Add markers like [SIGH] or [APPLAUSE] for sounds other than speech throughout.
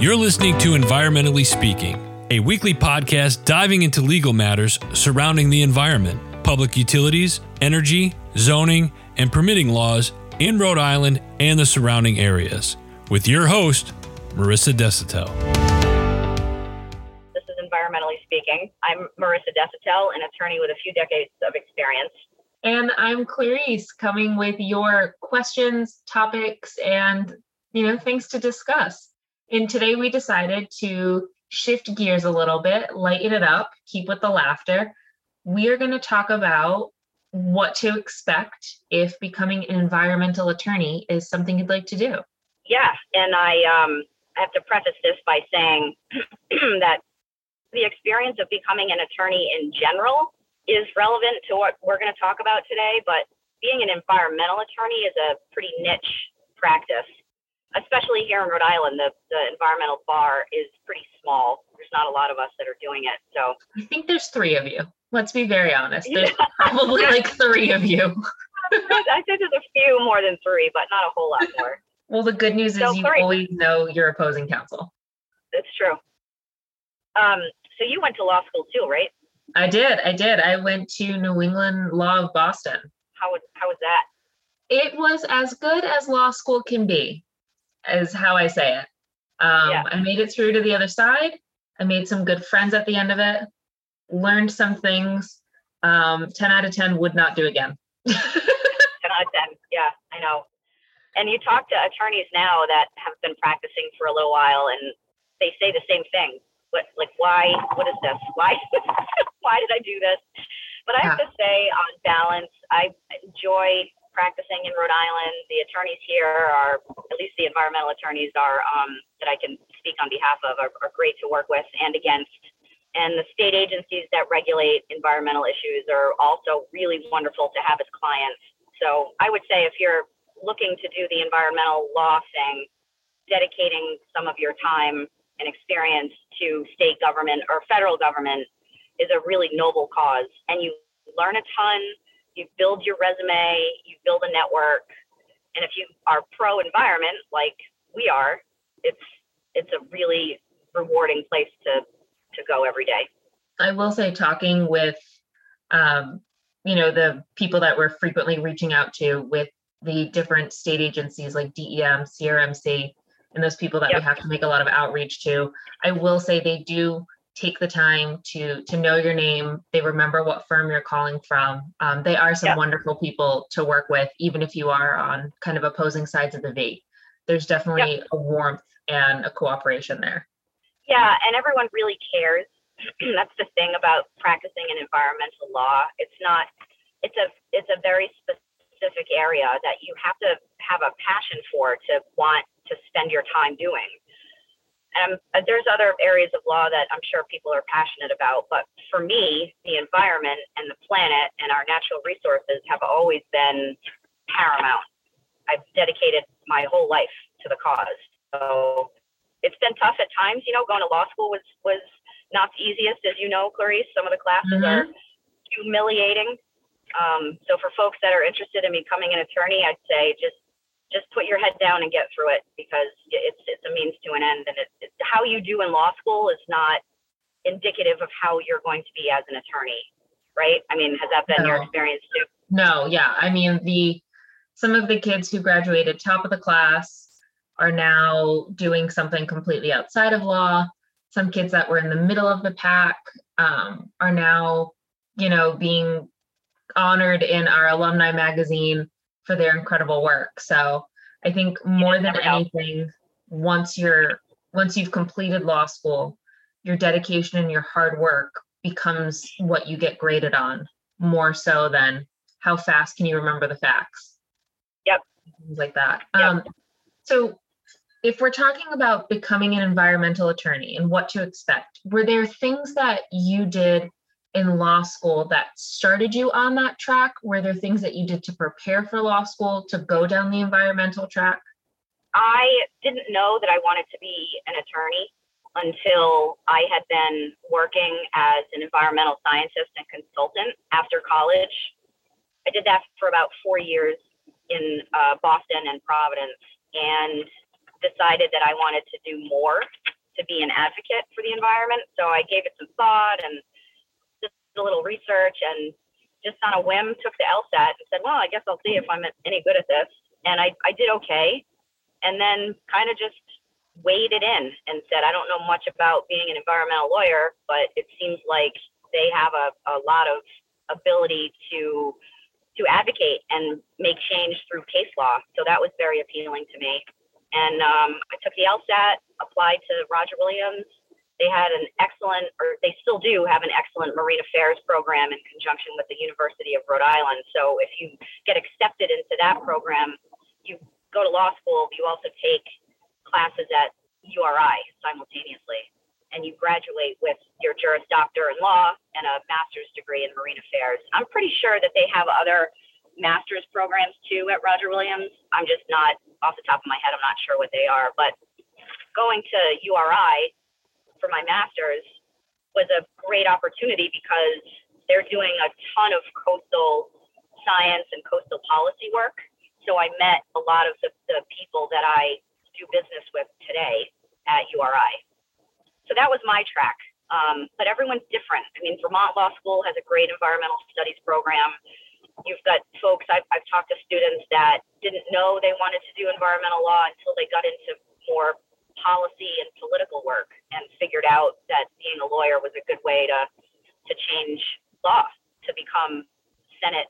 You're listening to Environmentally Speaking, a weekly podcast diving into legal matters surrounding the environment, public utilities, energy, zoning, and permitting laws in Rhode Island and the surrounding areas. With your host, Marissa Desautel. This is Environmentally Speaking. I'm Marissa Desautel, an attorney with a few decades of experience. And I'm Clarice, coming with your questions, topics, and you know things to discuss. And today we decided to shift gears a little bit, lighten it up, keep with the laughter. We are going to talk about what to expect if becoming an environmental attorney is something you'd like to do. Yeah, and I um, have to preface this by saying [CLEARS THROAT] that the experience of becoming an attorney in general is relevant to what we're going to talk about today, but being an environmental attorney is a pretty niche practice especially here in Rhode Island, the, the environmental bar is pretty small. There's not a lot of us that are doing it. So I think there's three of you. Let's be very honest. [LAUGHS] There's probably like three of you. [LAUGHS] I think there's a few more than three, but not a whole lot more. Well, the good news so is you three. always know your opposing counsel. That's true. Um, so you went to law school too, right? I did. I did. I went to New England Law of Boston. How was how was that? It was as good as law school can be is how I say it. Um, yeah. I made it through to the other side. I made some good friends at the end of it, learned some things. Um, 10 out of 10 would not do again. [LAUGHS] 10 out of 10. Yeah, I know. And you talk to attorneys now that have been practicing for a little while and they say the same thing. What, like, why, what is this? [LAUGHS] Why, why did I do this? But I have yeah. to say, on balance, I enjoy practicing in Rhode Island. The attorneys here are, at least the environmental attorneys are, um, that I can speak on behalf of, are, are great to work with and against. And the state agencies that regulate environmental issues are also really wonderful to have as clients. So I would say if you're looking to do the environmental law thing, dedicating some of your time and experience to state government or federal government is a really noble cause. And you learn a ton you build your resume, you build a network, and if you are pro environment like we are, it's it's a really rewarding place to to go every day. I will say, talking with um, you know the people that we're frequently reaching out to with the different state agencies like DEM, CRMC, and those people that yep. we have to make a lot of outreach to. I will say they do take the time to to know your name. They remember what firm you're calling from. Um, they are some yeah. wonderful people to work with even if you are on kind of opposing sides of the v. There's definitely yeah. a warmth and a cooperation there. Yeah and everyone really cares. [CLEARS THROAT] That's the thing about practicing in environmental law. It's not it's a it's a very specific area that you have to have a passion for to want to spend your time doing um, there's other areas of law that I'm sure people are passionate about, but for me, the environment and the planet and our natural resources have always been paramount. I've dedicated my whole life to the cause. So it's been tough at times. You know, going to law school was was not the easiest, as you know, Clarice. Some of the classes mm-hmm. are humiliating. Um, so for folks that are interested in becoming an attorney, I'd say just just put your head down and get through it because it's it's a means to an end, and it's, it's how you do in law school is not indicative of how you're going to be as an attorney, right? I mean, has that been no. your experience too? No, yeah. I mean, the some of the kids who graduated top of the class are now doing something completely outside of law. Some kids that were in the middle of the pack um, are now, you know, being honored in our alumni magazine for their incredible work. So I think more than anything, once you're once you've completed law school, your dedication and your hard work becomes what you get graded on more so than how fast can you remember the facts. Yep. Things like that. Yep. Um, so if we're talking about becoming an environmental attorney and what to expect, were there things that you did in law school that started you on that track? Were there things that you did to prepare for law school to go down the environmental track? I didn't know that I wanted to be an attorney until I had been working as an environmental scientist and consultant after college. I did that for about four years in uh, Boston and Providence and decided that I wanted to do more to be an advocate for the environment. So I gave it some thought and just a little research and just on a whim took the LSAT and said, well, I guess I'll see if I'm any good at this. And I, I did okay. And then kind of just weighed it in and said, I don't know much about being an environmental lawyer, but it seems like they have a, a lot of ability to to advocate and make change through case law. So that was very appealing to me. And um, I took the LSAT, applied to Roger Williams. They had an excellent, or they still do have an excellent marine affairs program in conjunction with the University of Rhode Island. So if you get accepted into that program, you go to law school, you also take classes at URI simultaneously, and you graduate with your Juris Doctor in law and a master's degree in marine affairs. I'm pretty sure that they have other master's programs too at Roger Williams. I'm just not off the top of my head. I'm not sure what they are, but going to URI for my master's was a great opportunity because they're doing a ton of coastal science and coastal policy work. So I met a lot of the, the people that I do business with today at URI. So that was my track. Um, but everyone's different. I mean, Vermont Law School has a great environmental studies program. You've got folks, I've, I've talked to students that didn't know they wanted to do environmental law until they got into more policy and political work and figured out that being a lawyer was a good way to, to change law, to become Senate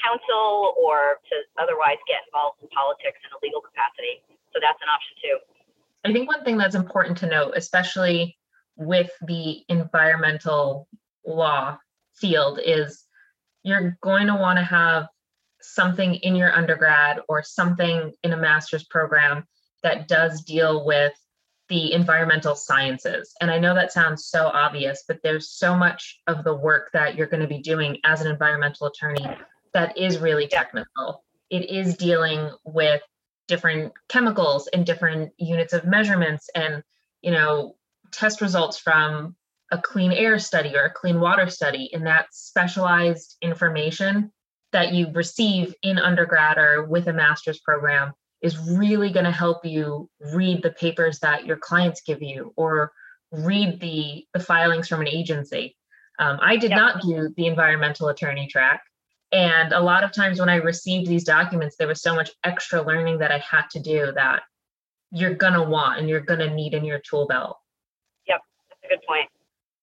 counsel or to otherwise get involved in politics in a legal capacity. So that's an option too. I think one thing that's important to note, especially with the environmental law field, is you're going to want to have something in your undergrad or something in a master's program that does deal with the environmental sciences. And I know that sounds so obvious, but there's so much of the work that you're going to be doing as an environmental attorney that is really technical. It is dealing with different chemicals and different units of measurements and you know test results from a clean air study or a clean water study and that specialized information that you receive in undergrad or with a master's program is really going to help you read the papers that your clients give you or read the, the filings from an agency. Um, I did yep. not do the environmental attorney track. And a lot of times when I received these documents, there was so much extra learning that I had to do that you're going to want and you're going to need in your tool belt. Yep, that's a good point.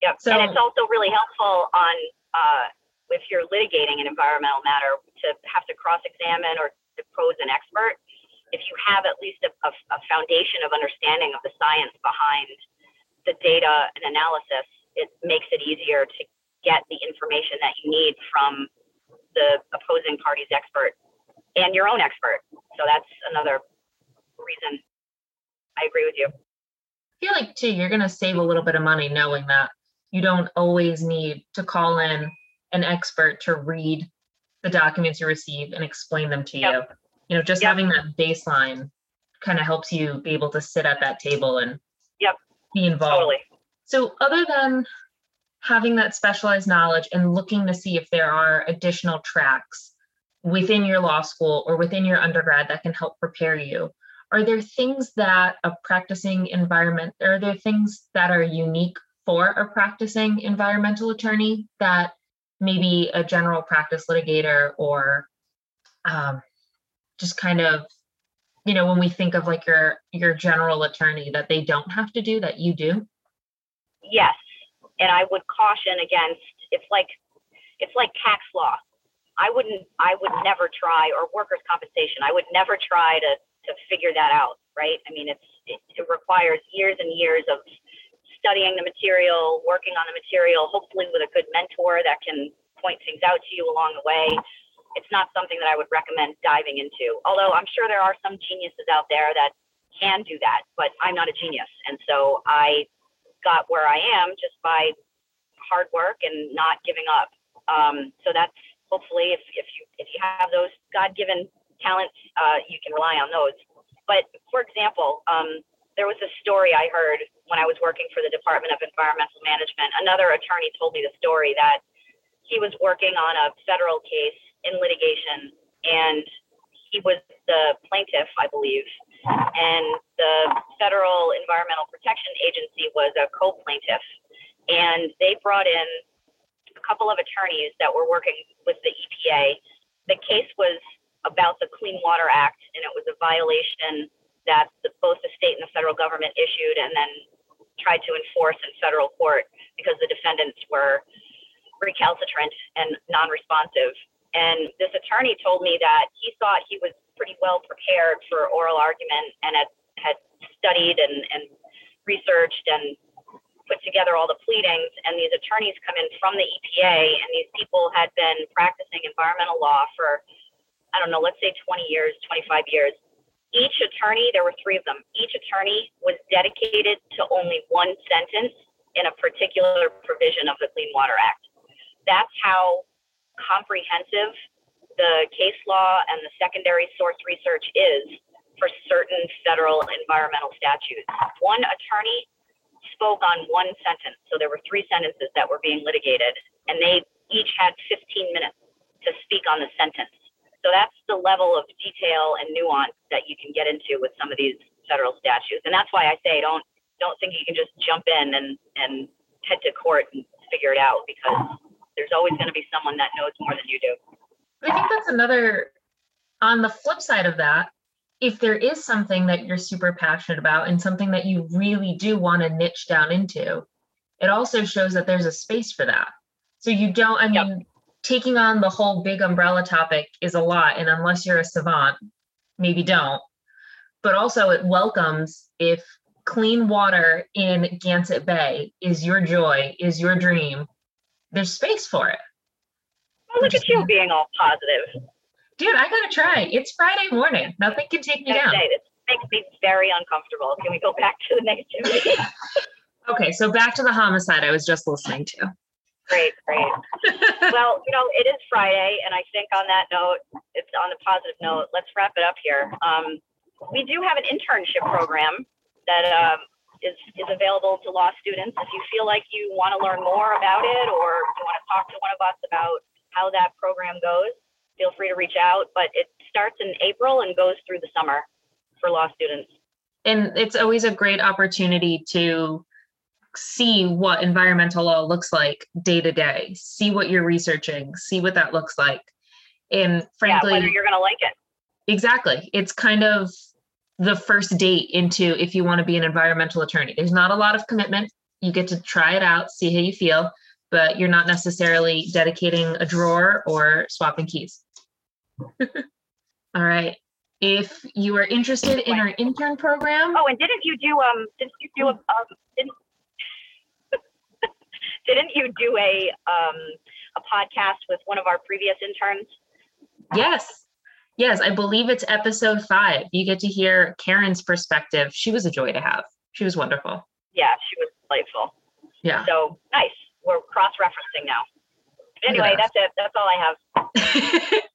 Yep. So, and it's also really helpful on uh, if you're litigating an environmental matter to have to cross examine or depose an expert. If you have at least a, a, a foundation of understanding of the science behind the data and analysis, it makes it easier to get the information that you need from the opposing party's expert and your own expert. So that's another reason I agree with you. I feel like too, you're going to save a little bit of money knowing that you don't always need to call in an expert to read the documents you receive and explain them to yep. you. You know, just yep. having that baseline kind of helps you be able to sit at that table and yep. be involved. Totally. So, other than having that specialized knowledge and looking to see if there are additional tracks within your law school or within your undergrad that can help prepare you are there things that a practicing environment are there things that are unique for a practicing environmental attorney that maybe a general practice litigator or um, just kind of you know when we think of like your your general attorney that they don't have to do that you do yes and I would caution against it's like it's like tax law. I wouldn't I would never try or workers compensation. I would never try to to figure that out, right? I mean it's it, it requires years and years of studying the material, working on the material, hopefully with a good mentor that can point things out to you along the way. It's not something that I would recommend diving into. Although I'm sure there are some geniuses out there that can do that, but I'm not a genius. And so I got where I am just by hard work and not giving up. Um, so that's hopefully if, if you if you have those God-given talents, uh, you can rely on those. But for example, um, there was a story I heard when I was working for the Department of Environmental Management. Another attorney told me the story that he was working on a federal case in litigation, and he was the plaintiff, I believe, and the Federal Environmental Protection Agency was a co-plaintiff, and they brought in a couple of attorneys that were working with the EPA. The case was about the Clean Water Act, and it was a violation that the, both the state and the federal government issued, and then tried to enforce in federal court because the defendants were recalcitrant and non-responsive. And this attorney told me that he thought he was pretty well prepared for oral argument and had, had studied and, and researched and put together all the pleadings. And these attorneys come in from the EPA, and these people had been practicing environmental law for, I don't know, let's say 20 years, 25 years. Each attorney, there were three of them, each attorney was dedicated to only one sentence in a particular provision of the Clean Water Act. That's how comprehensive the case law and the secondary source research is for certain federal environmental statutes. One attorney spoke on one sentence. So there were three sentences that were being litigated, and they each had 15 minutes to speak on the sentence. So that's the level of detail and nuance that you can get into with some of these federal statutes. And that's why I say don't don't think you can just jump in and, and head to court and figure it out because there's always going to be someone that knows more than you do. I think that's another, on the flip side of that, if there is something that you're super passionate about and something that you really do want to niche down into, it also shows that there's a space for that. So you don't, I mean, yep. taking on the whole big umbrella topic is a lot. And unless you're a savant, maybe don't. But also, it welcomes if clean water in Gansett Bay is your joy, is your dream, there's space for it. Well, look at you being all positive. Dude, I gotta try. It's Friday morning. Nothing can take me down. This makes me very uncomfortable. Can we go back to the negativity? [LAUGHS] okay, so back to the homicide I was just listening to. Great, great. [LAUGHS] well, you know, it is Friday, and I think on that note, it's on the positive note. Let's wrap it up here. Um, we do have an internship program that um, is, is available to law students. If you feel like you want to learn more about it or you want to talk to one of us about how that program goes, feel free to reach out. But it starts in April and goes through the summer for law students. And it's always a great opportunity to see what environmental law looks like day to day, see what you're researching, see what that looks like. And frankly, yeah, whether you're going to like it. Exactly. It's kind of the first date into if you want to be an environmental attorney. There's not a lot of commitment. You get to try it out, see how you feel, but you're not necessarily dedicating a drawer or swapping keys. [LAUGHS] All right. If you are interested in our intern program. Oh, and didn't you do um didn't you do a um didn't [LAUGHS] didn't you do a um a podcast with one of our previous interns? Yes. Yes, I believe it's episode five. You get to hear Karen's perspective. She was a joy to have. She was wonderful. Yeah, she was delightful. Yeah. So nice. We're cross referencing now. Anyway, that's it. That's all I have.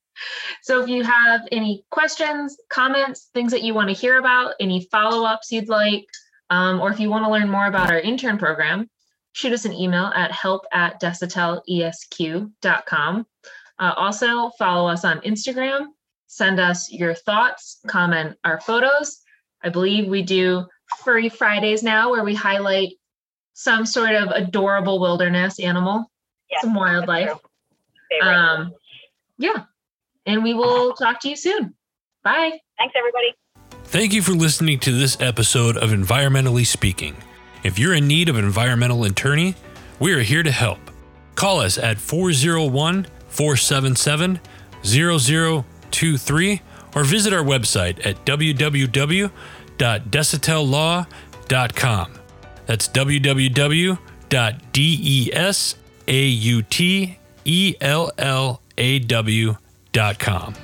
[LAUGHS] so if you have any questions, comments, things that you want to hear about, any follow ups you'd like, um, or if you want to learn more about our intern program, shoot us an email at help at desautelesq.com. Uh, also, follow us on Instagram send us your thoughts, comment our photos. I believe we do Furry Fridays now where we highlight some sort of adorable wilderness animal, yes, some wildlife. Um, yeah. And we will talk to you soon. Bye. Thanks, everybody. Thank you for listening to this episode of Environmentally Speaking. If you're in need of an environmental attorney, we are here to help. Call us at 401 477 23 or visit our website at www.desautellaw.com. That's www.desautellaw.com.